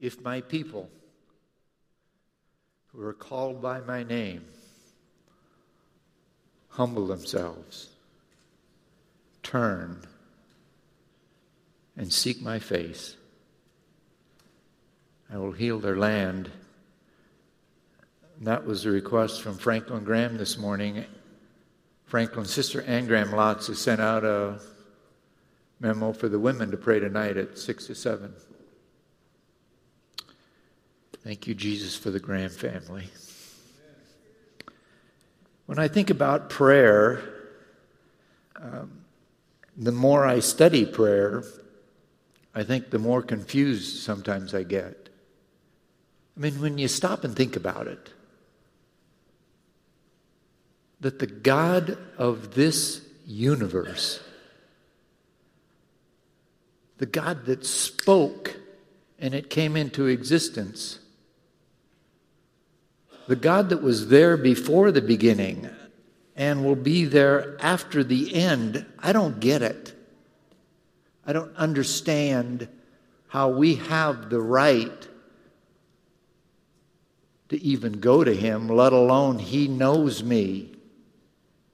If my people who are called by my name humble themselves, turn, and seek my face, I will heal their land. And that was a request from Franklin Graham this morning. Franklin's sister, Anne Graham Lotz, has sent out a memo for the women to pray tonight at 6 to 7. Thank you, Jesus, for the Graham family. When I think about prayer, um, the more I study prayer, I think the more confused sometimes I get. I mean, when you stop and think about it, that the God of this universe, the God that spoke and it came into existence, the God that was there before the beginning and will be there after the end, I don't get it. I don't understand how we have the right to even go to Him, let alone He knows me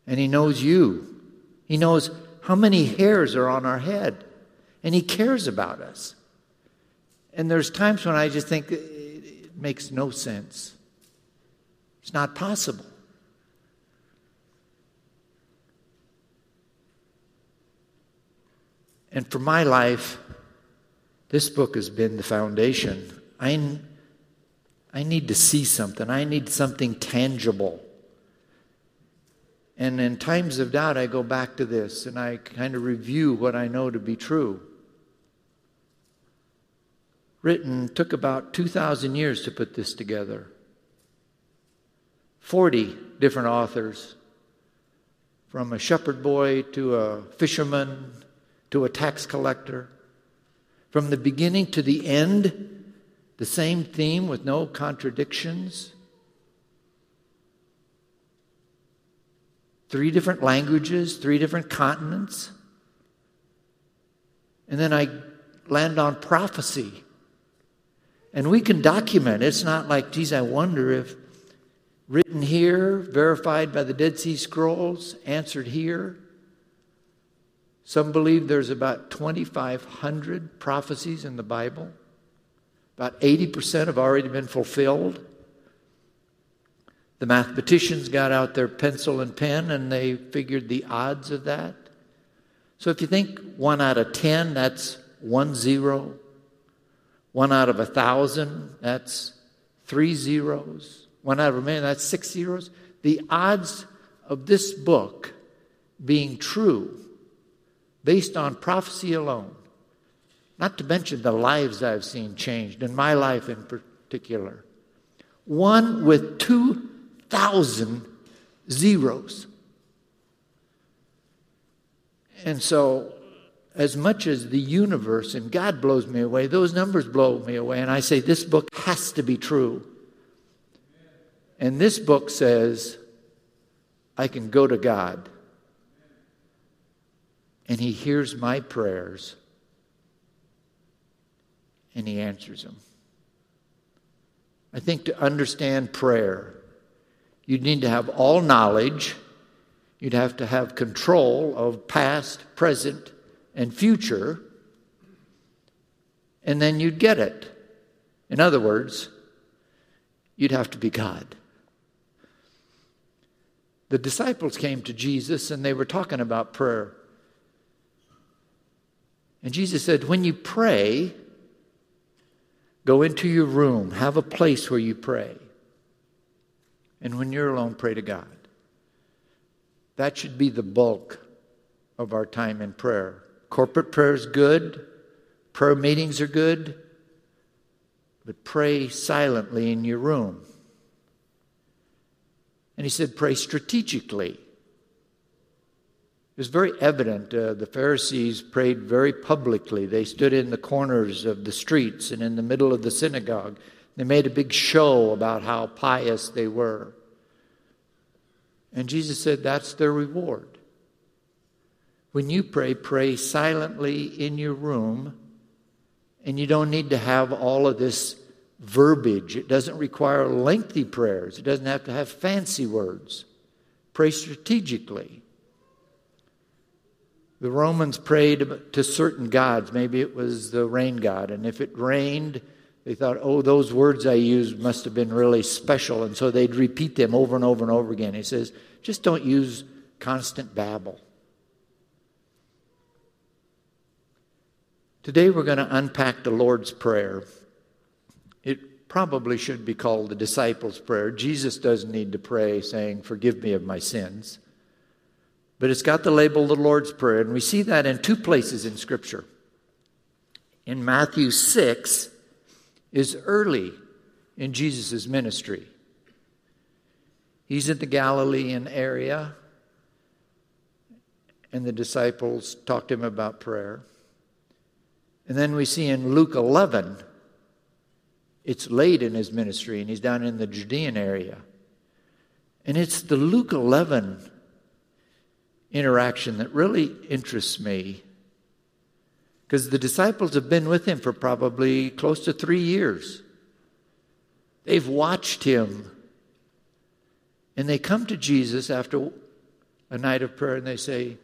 and He knows you. He knows how many hairs are on our head, and He cares about us. And there's times when I just think it makes no sense. It's not possible. And for my life, this book has been the foundation. I, I need to see something, I need something tangible. And in times of doubt, I go back to this and I kind of review what I know to be true. Written, took about 2,000 years to put this together. 40 different authors, from a shepherd boy to a fisherman to a tax collector. From the beginning to the end, the same theme with no contradictions. Three different languages, three different continents. And then I land on prophecy. And we can document. It's not like, geez, I wonder if written here, verified by the Dead Sea Scrolls, answered here. Some believe there's about 2,500 prophecies in the Bible. About 80% have already been fulfilled. The mathematicians got out their pencil and pen and they figured the odds of that. So if you think one out of 10, that's one zero. One out of a thousand, that's three zeros one out of a million, that's six zeros. The odds of this book being true based on prophecy alone, not to mention the lives I've seen changed, in my life in particular, one with 2,000 zeros. And so, as much as the universe and God blows me away, those numbers blow me away. And I say, this book has to be true. And this book says, I can go to God. And He hears my prayers. And He answers them. I think to understand prayer, you'd need to have all knowledge, you'd have to have control of past, present, and future, and then you'd get it. In other words, you'd have to be God the disciples came to Jesus and they were talking about prayer. And Jesus said, When you pray, go into your room, have a place where you pray. And when you're alone, pray to God. That should be the bulk of our time in prayer. Corporate prayer is good, prayer meetings are good, but pray silently in your room. And he said, pray strategically. It was very evident. Uh, the Pharisees prayed very publicly. They stood in the corners of the streets and in the middle of the synagogue. They made a big show about how pious they were. And Jesus said, that's their reward. When you pray, pray silently in your room And you don't need to have all of this verbiage. It doesn't require lengthy prayers, it doesn't have to have fancy words. Pray strategically. The Romans prayed to certain gods. Maybe it was the rain god. And if it rained, they thought, oh, those words I used must have been really special. And so they'd repeat them over and over and over again. He says, just don't use constant babble. Today we're going to unpack the Lord's Prayer. Probably should be called the disciples' prayer. Jesus doesn't need to pray saying, Forgive me of my sins. But it's got the label the Lord's Prayer, and we see that in two places in Scripture. In Matthew 6 is early in Jesus' ministry. He's in the Galilean area, and the disciples talk to him about prayer. And then we see in Luke 11, it's late in his ministry, and he's down in the Judean area. And it's the Luke 11 interaction that really interests me because the disciples have been with him for probably close to three years. They've watched him. And they come to Jesus after a night of prayer and they say,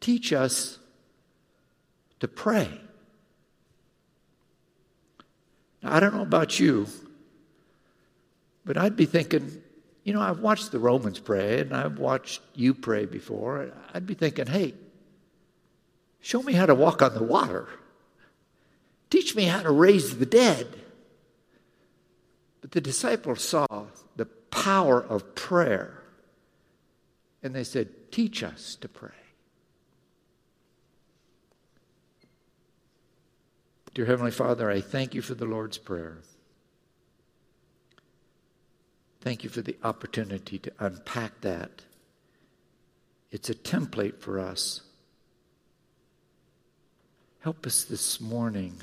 Teach us to pray. I don't know about you, but I'd be thinking, you know, I've watched the Romans pray and I've watched you pray before. I'd be thinking, hey, show me how to walk on the water. Teach me how to raise the dead. But the disciples saw the power of prayer and they said, Teach us to pray. Dear Heavenly Father, I thank you for the Lord's Prayer. Thank you for the opportunity to unpack that. It's a template for us. Help us this morning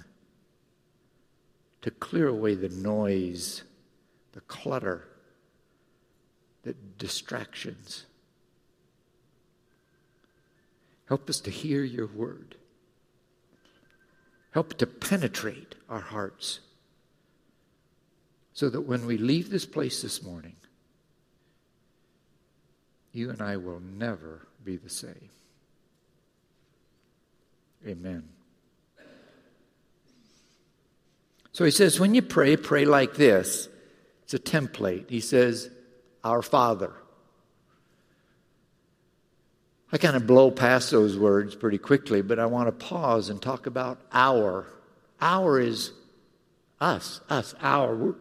to clear away the noise, the clutter, the distractions. Help us to hear your word. Help to penetrate our hearts so that when we leave this place this morning, you and I will never be the same. Amen. So he says, when you pray, pray like this. It's a template. He says, Our Father. I kind of blow past those words pretty quickly, but I want to pause and talk about our. Our is us, us, our.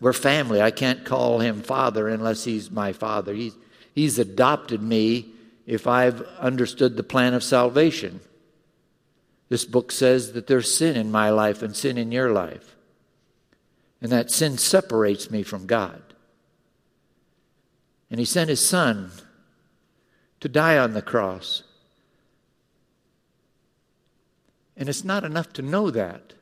We're family. I can't call him father unless he's my father. He's, he's adopted me if I've understood the plan of salvation. This book says that there's sin in my life and sin in your life. And that sin separates me from God. And he sent his son to die on the cross. And it's not enough to know that.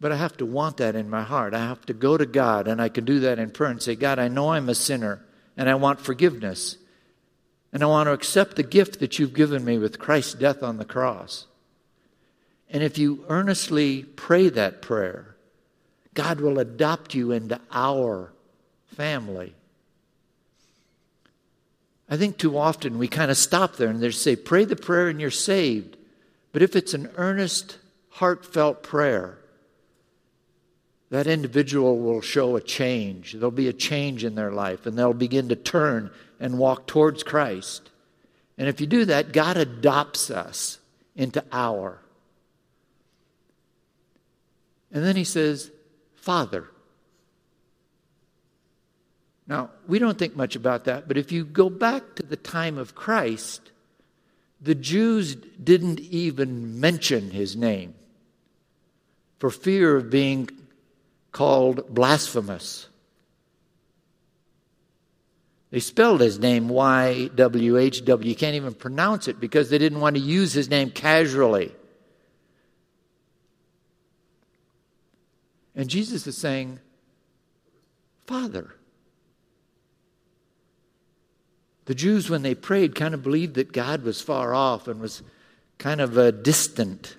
But I have to want that in my heart. I have to go to God, and I can do that in prayer and say, God, I know I'm a sinner, and I want forgiveness. And I want to accept the gift that you've given me with Christ's death on the cross. And if you earnestly pray that prayer, God will adopt you into our family. I think too often we kind of stop there and they say, pray the prayer and you're saved. But if it's an earnest, heartfelt prayer, that individual will show a change. There'll be a change in their life, and they'll begin to turn and walk towards Christ. And if you do that, God adopts us into our. And then he says, Father. Now, we don't think much about that, but if you go back to the time of Christ, the Jews didn't even mention his name for fear of being called blasphemous. They spelled his name Y W H W. You can't even pronounce it because they didn't want to use his name casually. And Jesus is saying, Father. The Jews, when they prayed, kind of believed that God was far off and was kind of uh, distant.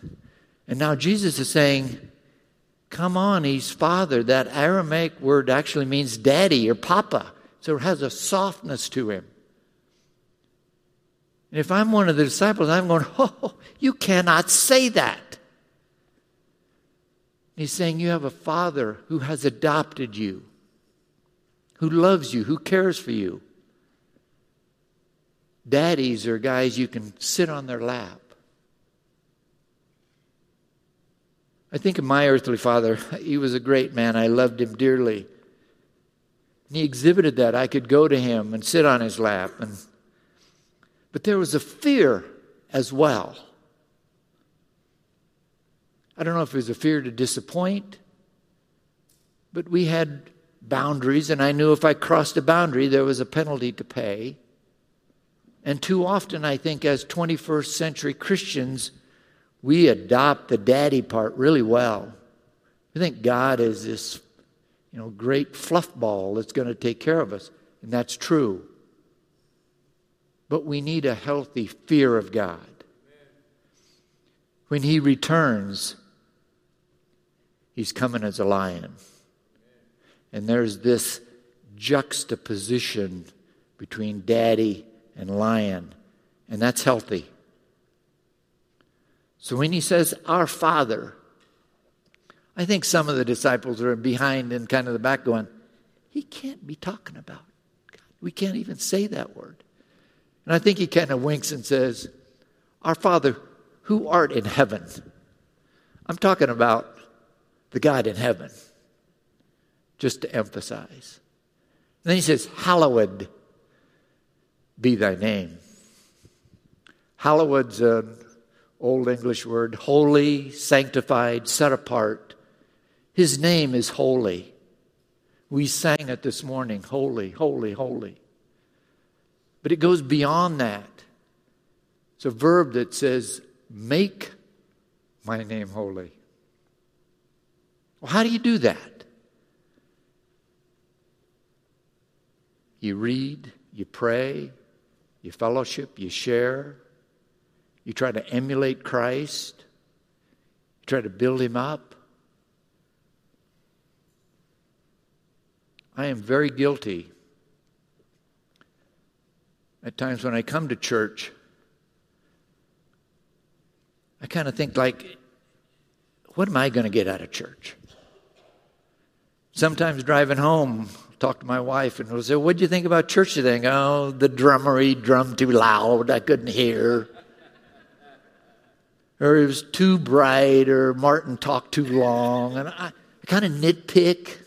And now Jesus is saying, Come on, he's father. That Aramaic word actually means daddy or papa. So it has a softness to him. And if I'm one of the disciples, I'm going, Oh, you cannot say that. He's saying, You have a father who has adopted you, who loves you, who cares for you. Daddies are guys you can sit on their lap. I think of my earthly father. He was a great man. I loved him dearly. And he exhibited that. I could go to him and sit on his lap. And, but there was a fear as well. I don't know if it was a fear to disappoint, but we had boundaries, and I knew if I crossed a boundary, there was a penalty to pay. And too often, I think, as 21st century Christians, we adopt the daddy part really well. We think God is this, you know, great fluff ball that's going to take care of us. And that's true. But we need a healthy fear of God. When He returns, He's coming as a lion. And there's this juxtaposition between daddy and lion, and that's healthy. So when he says, Our Father, I think some of the disciples are behind in kind of the back going, He can't be talking about God. We can't even say that word. And I think he kind of winks and says, Our Father, who art in heaven. I'm talking about the God in heaven, just to emphasize. And then he says, Hallowed be thy name. Hallowed's an Old English word, holy, sanctified, set apart. His name is holy. We sang it this morning holy, holy, holy. But it goes beyond that. It's a verb that says, make my name holy. Well, how do you do that? You read, you pray, you fellowship, you share, you try to emulate Christ, you try to build him up. I am very guilty. At times when I come to church, I kind of think like, what am I going to get out of church? Sometimes driving home, I'll talk to my wife and we'll say, What do you think about church today? oh, the drummery drummed too loud. I couldn't hear or it was too bright, or Martin talked too long. And I, I kind of nitpick.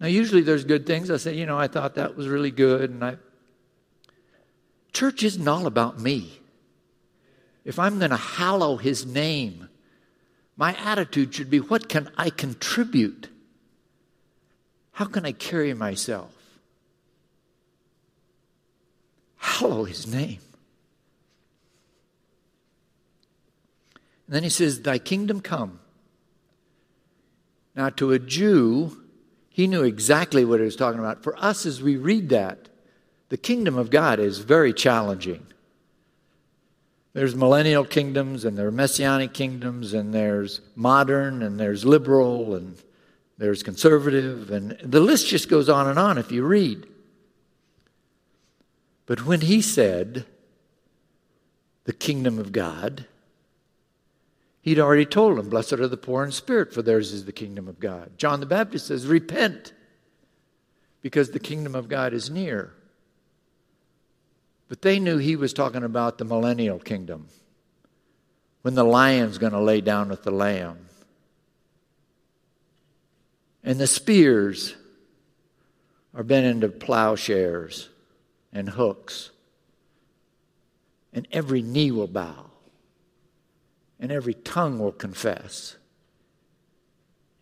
Now, usually there's good things. I say, you know, I thought that was really good. And I, church isn't all about me. If I'm going to hallow his name, my attitude should be what can I contribute? How can I carry myself? Hallow his name. And then he says, Thy kingdom come. Now, to a Jew, he knew exactly what he was talking about. For us, as we read that, the kingdom of God is very challenging. There's millennial kingdoms, and there are messianic kingdoms, and there's modern, and there's liberal, and there's conservative, and the list just goes on and on if you read. But when he said, the kingdom of God, He'd already told them, Blessed are the poor in spirit, for theirs is the kingdom of God. John the Baptist says, Repent, because the kingdom of God is near. But they knew he was talking about the millennial kingdom, when the lion's going to lay down with the lamb. And the spears are bent into plowshares and hooks, and every knee will bow and every tongue will confess.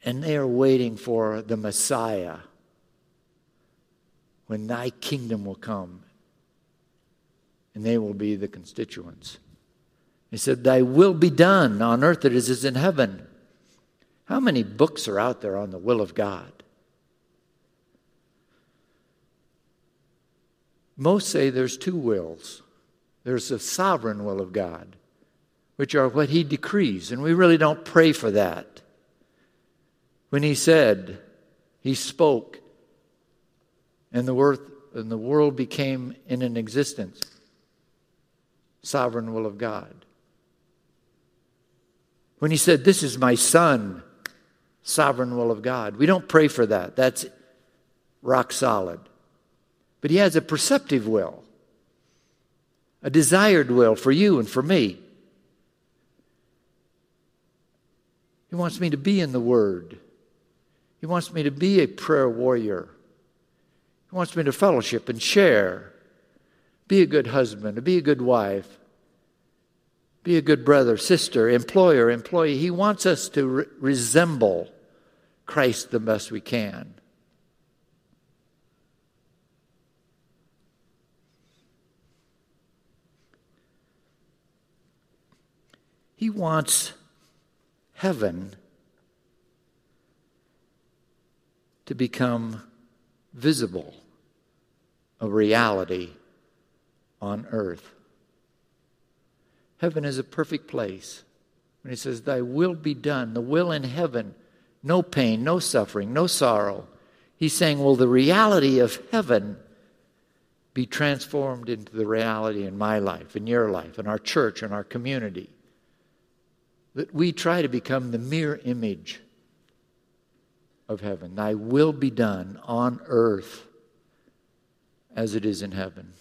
And they are waiting for the Messiah when thy kingdom will come and they will be the constituents. He said, Thy will be done on earth as it is in heaven. How many books are out there on the will of God? Most say there's two wills there's the sovereign will of God, which are what he decrees. And we really don't pray for that. When he said, he spoke, and the, and the world became in an existence. Sovereign will of God. When he said, This is my son, sovereign will of God. We don't pray for that. That's rock solid. But he has a perceptive will, a desired will for you and for me. He wants me to be in the Word. He wants me to be a prayer warrior. He wants me to fellowship and share, be a good husband, to be a good wife, be a good brother, sister, employer, employee. He wants us to re- resemble Christ the best we can. He wants heaven to become visible, a reality on earth. Heaven is a perfect place. When he says, Thy will be done, the will in heaven, no pain, no suffering, no sorrow. He's saying, Will the reality of heaven be transformed into the reality in my life, in your life, in our church, in our community? That we try to become the mere image of heaven. Thy will be done on earth as it is in heaven.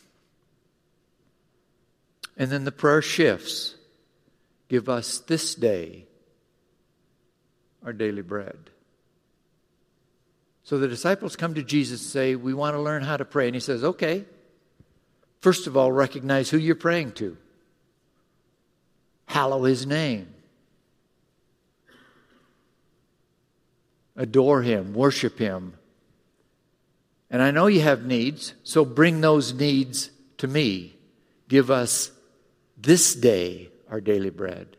And then the prayer shifts. Give us this day our daily bread. So the disciples come to Jesus and say, We want to learn how to pray. And he says, Okay. First of all, recognize who you're praying to. Hallow his name. adore Him, worship Him. And I know you have needs, so bring those needs to me. Give us this day our daily bread.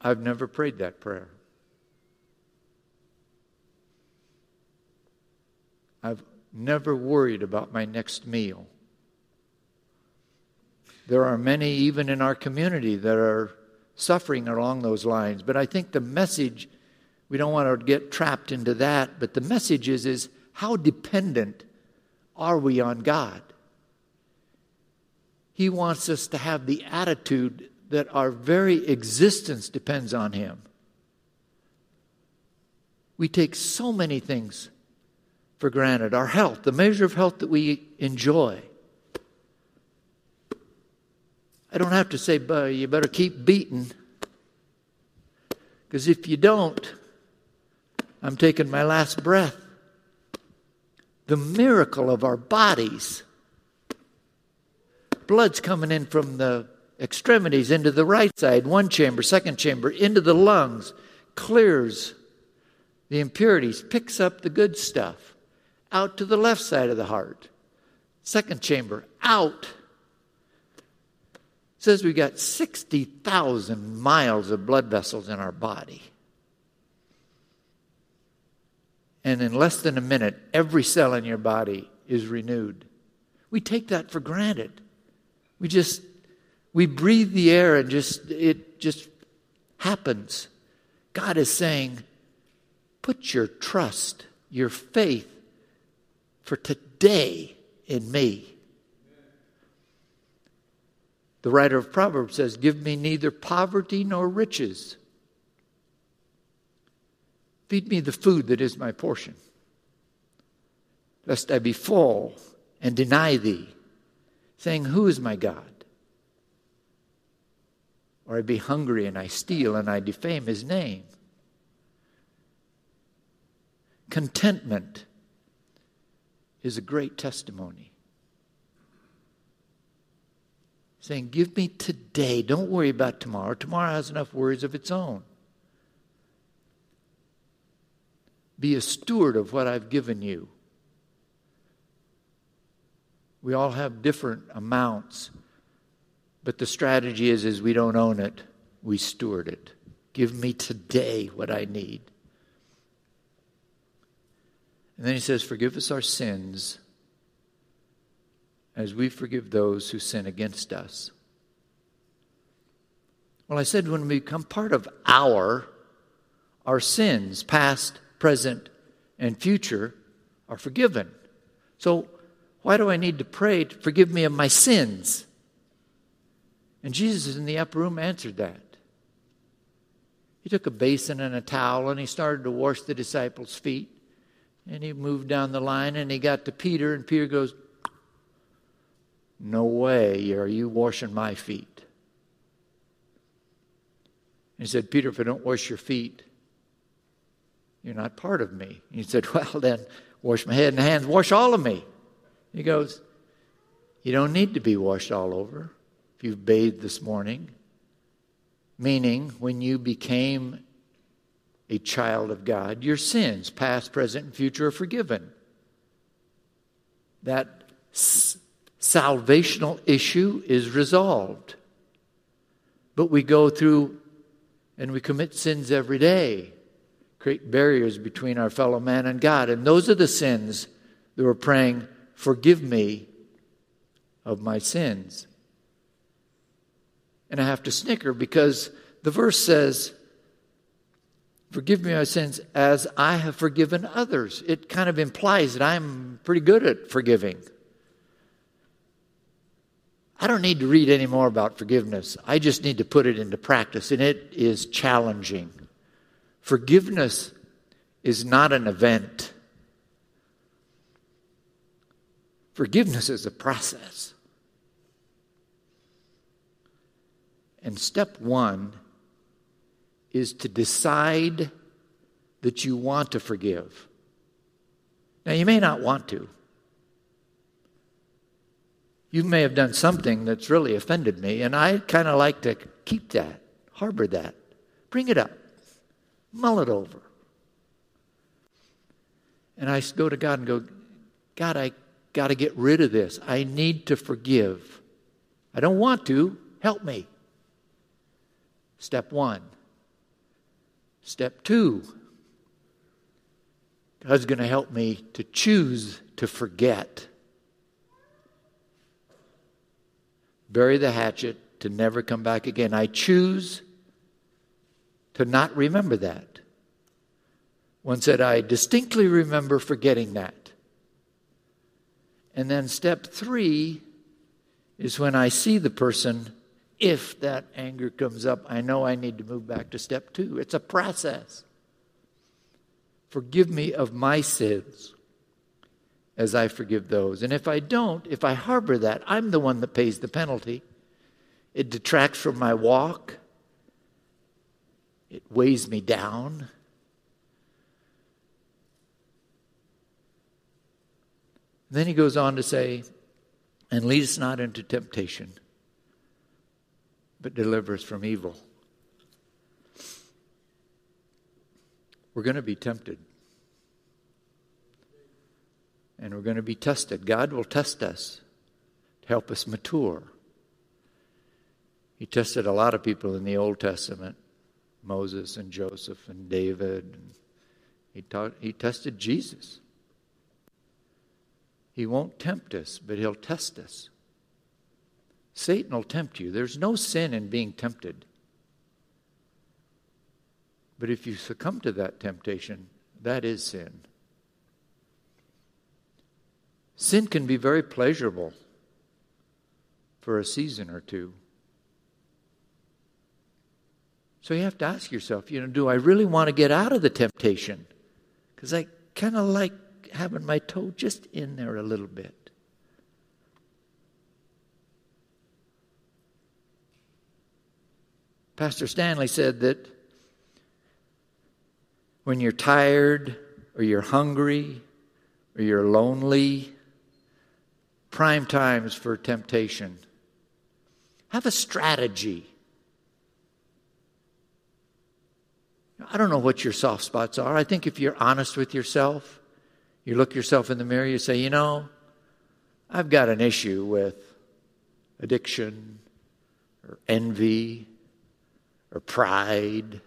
I've never prayed that prayer. I've never worried about my next meal. There are many, even in our community, that are suffering along those lines. But I think the message, we don't want to get trapped into that, but the message is, is how dependent are we on God? He wants us to have the attitude that our very existence depends on Him. We take so many things for granted our health, the measure of health that we enjoy. I don't have to say, but you better keep beating. Because if you don't, I'm taking my last breath. The miracle of our bodies. Blood's coming in from the extremities into the right side, one chamber, second chamber, into the lungs, clears the impurities, picks up the good stuff, out to the left side of the heart. Second chamber, out says we've got 60,000 miles of blood vessels in our body. And in less than a minute, every cell in your body is renewed. We take that for granted. We just, we breathe the air and just, it just happens. God is saying, put your trust, your faith for today in me. The writer of Proverbs says, Give me neither poverty nor riches. Feed me the food that is my portion, lest I be full and deny thee, saying, Who is my God? Or I be hungry and I steal and I defame his name. Contentment is a great testimony. saying, Give me today. Don't worry about tomorrow. Tomorrow has enough worries of its own. Be a steward of what I've given you. We all have different amounts, but the strategy is, is we don't own it, we steward it. Give me today what I need. And then he says, Forgive us our sins as we forgive those who sin against us. Well, I said when we become part of our, our sins, past, present, and future, are forgiven. So, why do I need to pray to forgive me of my sins? And Jesus in the upper room answered that. He took a basin and a towel and he started to wash the disciples' feet. And he moved down the line and he got to Peter, and Peter goes, No way are you washing my feet. And he said, Peter, if I don't wash your feet, you're not part of me. And he said, Well, then wash my head and hands, wash all of me. He goes, You don't need to be washed all over if you've bathed this morning. Meaning, when you became a child of God, your sins, past, present, and future, are forgiven. That s- salvational issue is resolved. But we go through and we commit sins every day, create barriers between our fellow man and God. And those are the sins that we're praying, forgive me of my sins. And I have to snicker because the verse says, Forgive me my sins as I have forgiven others. It kind of implies that I'm pretty good at forgiving. I don't need to read any more about forgiveness. I just need to put it into practice, and it is challenging. Forgiveness is not an event, forgiveness is a process. And step one is to decide that you want to forgive. Now, you may not want to. You may have done something that's really offended me, and I kind of like to keep that, harbor that, bring it up, mull it over. And I go to God and go, God, I got to get rid of this. I need to forgive. I don't want to. Help me. Step one. Step two. God's going to help me to choose to forget. bury the hatchet, to never come back again. I choose to not remember that. One said, I distinctly remember forgetting that. And then step three is when I see the person, if that anger comes up, I know I need to move back to step two. It's a process. Forgive me of my sins as I forgive those. And if I don't, if I harbor that, I'm the one that pays the penalty. It detracts from my walk, it weighs me down. Then he goes on to say, and lead us not into temptation, but deliver us from evil. We're going to be tempted and we're going to be tested. God will test us to help us mature. He tested a lot of people in the Old Testament Moses and Joseph and David. He, taught, he tested Jesus. He won't tempt us, but he'll test us. Satan will tempt you. There's no sin in being tempted. But if you succumb to that temptation, that is sin. Sin can be very pleasurable for a season or two. So you have to ask yourself, you know, do I really want to get out of the temptation? Because I kind of like having my toe just in there a little bit. Pastor Stanley said that when you're tired or you're hungry or you're lonely prime times for temptation. Have a strategy. I don't know what your soft spots are. I think if you're honest with yourself, you look yourself in the mirror, you say, you know, I've got an issue with addiction or envy or pride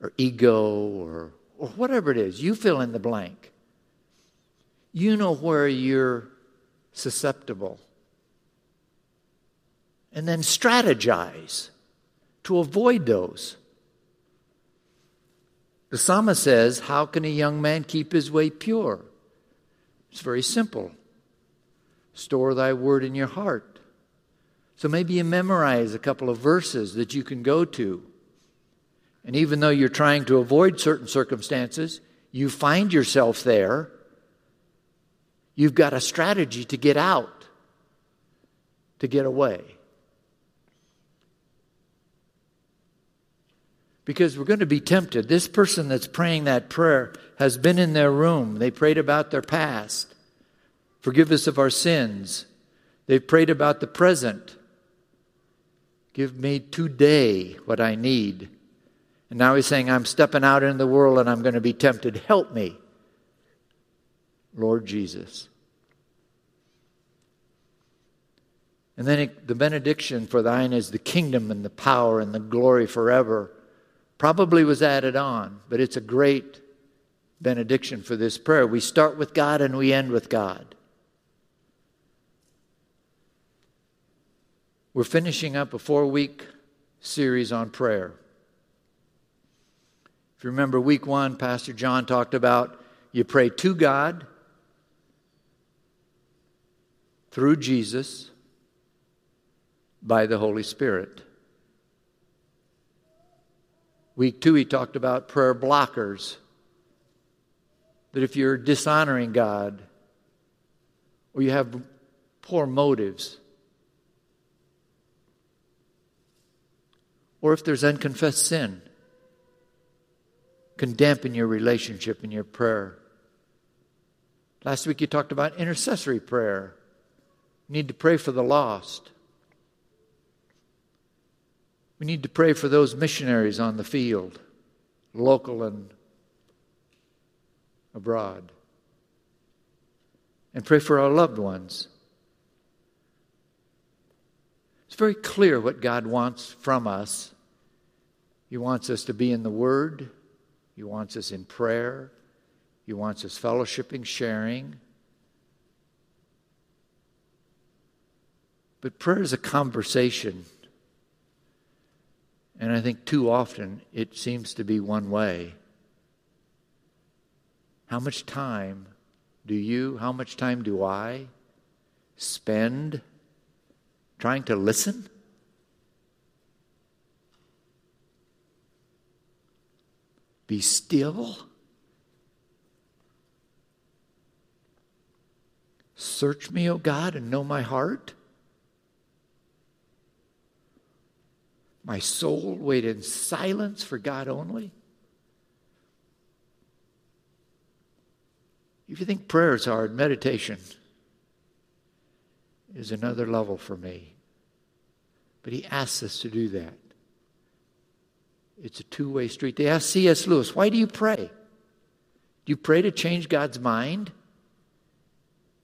or ego or, or whatever it is. You fill in the blank. You know where you're susceptible. And then strategize to avoid those. The psalmist says, How can a young man keep his way pure? It's very simple. Store thy word in your heart. So maybe you memorize a couple of verses that you can go to. And even though you're trying to avoid certain circumstances, you find yourself there. You've got a strategy to get out, to get away. Because we're going to be tempted. This person that's praying that prayer has been in their room. They prayed about their past. Forgive us of our sins. They've prayed about the present. Give me today what I need. And now he's saying, I'm stepping out in the world and I'm going to be tempted. Help me, Lord Jesus. And then it, the benediction for thine is the kingdom and the power and the glory forever. Probably was added on, but it's a great benediction for this prayer. We start with God and we end with God. We're finishing up a four week series on prayer. If you remember week one, Pastor John talked about you pray to God through Jesus by the Holy Spirit. Week two, he talked about prayer blockers. That if you're dishonoring God or you have poor motives, or if there's unconfessed sin, can dampen your relationship and your prayer. Last week you talked about intercessory prayer. You need to pray for the lost. We need to pray for those missionaries on the field, local and abroad. And pray for our loved ones. It's very clear what God wants from us. He wants us to be in the Word, He wants us in prayer, He wants us fellowshipping, sharing. But prayer is a conversation. And I think too often it seems to be one way. How much time do you, how much time do I spend trying to listen? Be still. Search me, O God, and know my heart. My soul wait in silence for God only? If you think prayer is hard, meditation is another level for me. But he asks us to do that. It's a two way street. They asked C.S. Lewis, why do you pray? Do you pray to change God's mind?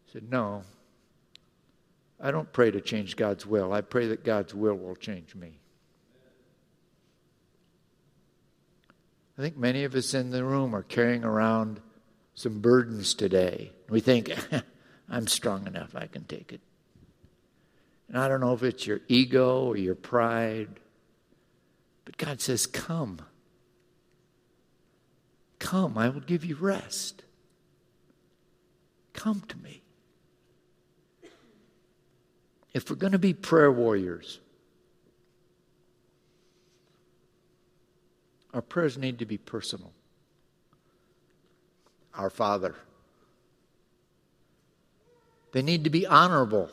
He said, No. I don't pray to change God's will. I pray that God's will will change me. I think many of us in the room are carrying around some burdens today. We think, I'm strong enough, I can take it. And I don't know if it's your ego or your pride, but God says, Come. Come, I will give you rest. Come to me. If we're going to be prayer warriors, Our prayers need to be personal. Our Father. They need to be honorable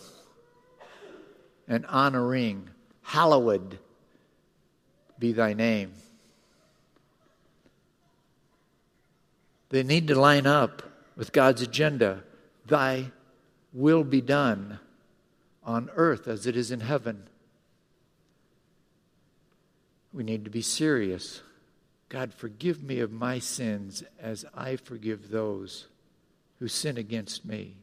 and honoring. Hallowed be thy name. They need to line up with God's agenda. Thy will be done on earth as it is in heaven. We need to be serious. God, forgive me of my sins as I forgive those who sin against me.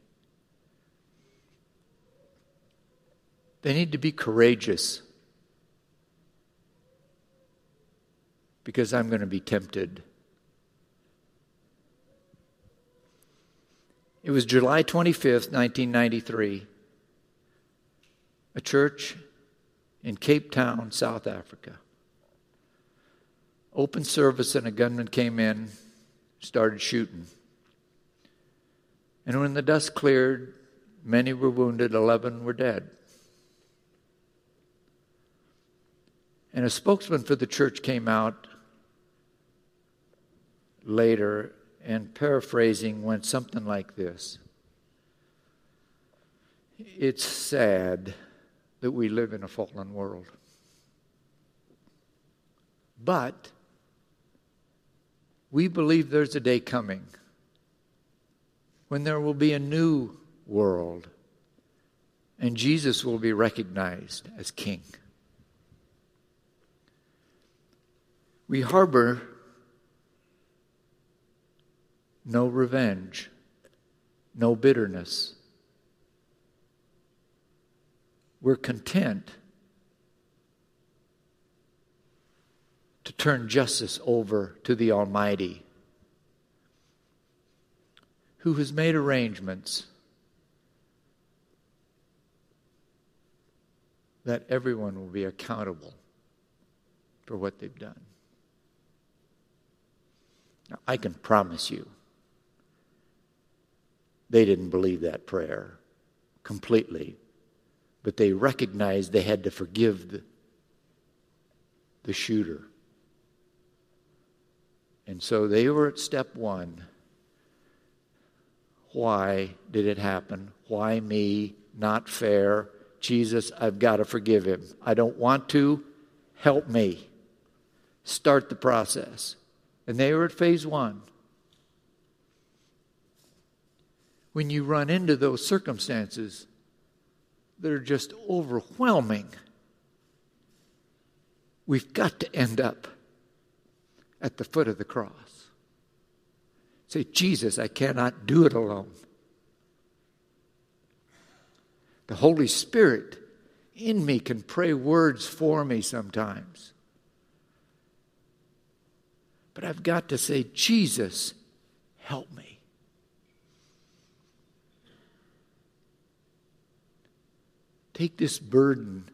They need to be courageous because I'm going to be tempted. It was July 25th, 1993. A church in Cape Town, South Africa. Open service, and a gunman came in, started shooting. And when the dust cleared, many were wounded, 11 were dead. And a spokesman for the church came out later and paraphrasing went something like this It's sad that we live in a fallen world. But we believe there's a day coming when there will be a new world and Jesus will be recognized as King. We harbor no revenge, no bitterness. We're content to turn justice over to the Almighty, who has made arrangements that everyone will be accountable for what they've done. Now, I can promise you they didn't believe that prayer completely, but they recognized they had to forgive the, the shooter. And so they were at step one. Why did it happen? Why me? Not fair. Jesus, I've got to forgive him. I don't want to. Help me. Start the process. And they were at phase one. when you run into those circumstances that are just overwhelming, we've got to end up at the foot of the cross. Say, Jesus, I cannot do it alone. The Holy Spirit in me can pray words for me sometimes. But I've got to say, Jesus, help me. Take this burden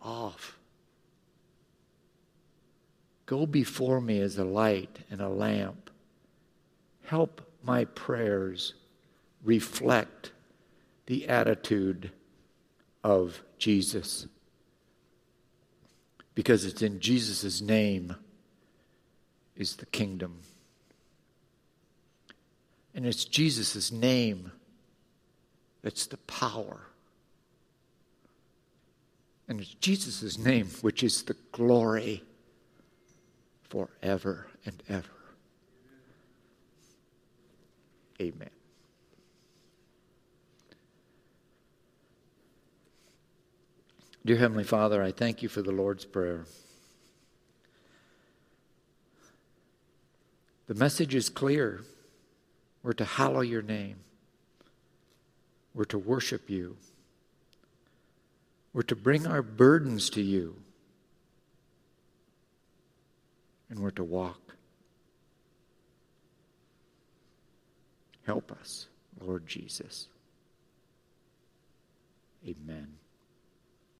off. Go before me as a light and a lamp. Help my prayers reflect the attitude of Jesus. Because it's in Jesus' name is the kingdom. And it's Jesus' name that's the power. And it's Jesus' name, which is the glory forever and ever. Amen. Dear Heavenly Father, I thank you for the Lord's Prayer. The message is clear. We're to hallow your name, we're to worship you. We're to bring our burdens to you. And we're to walk. Help us, Lord Jesus. Amen.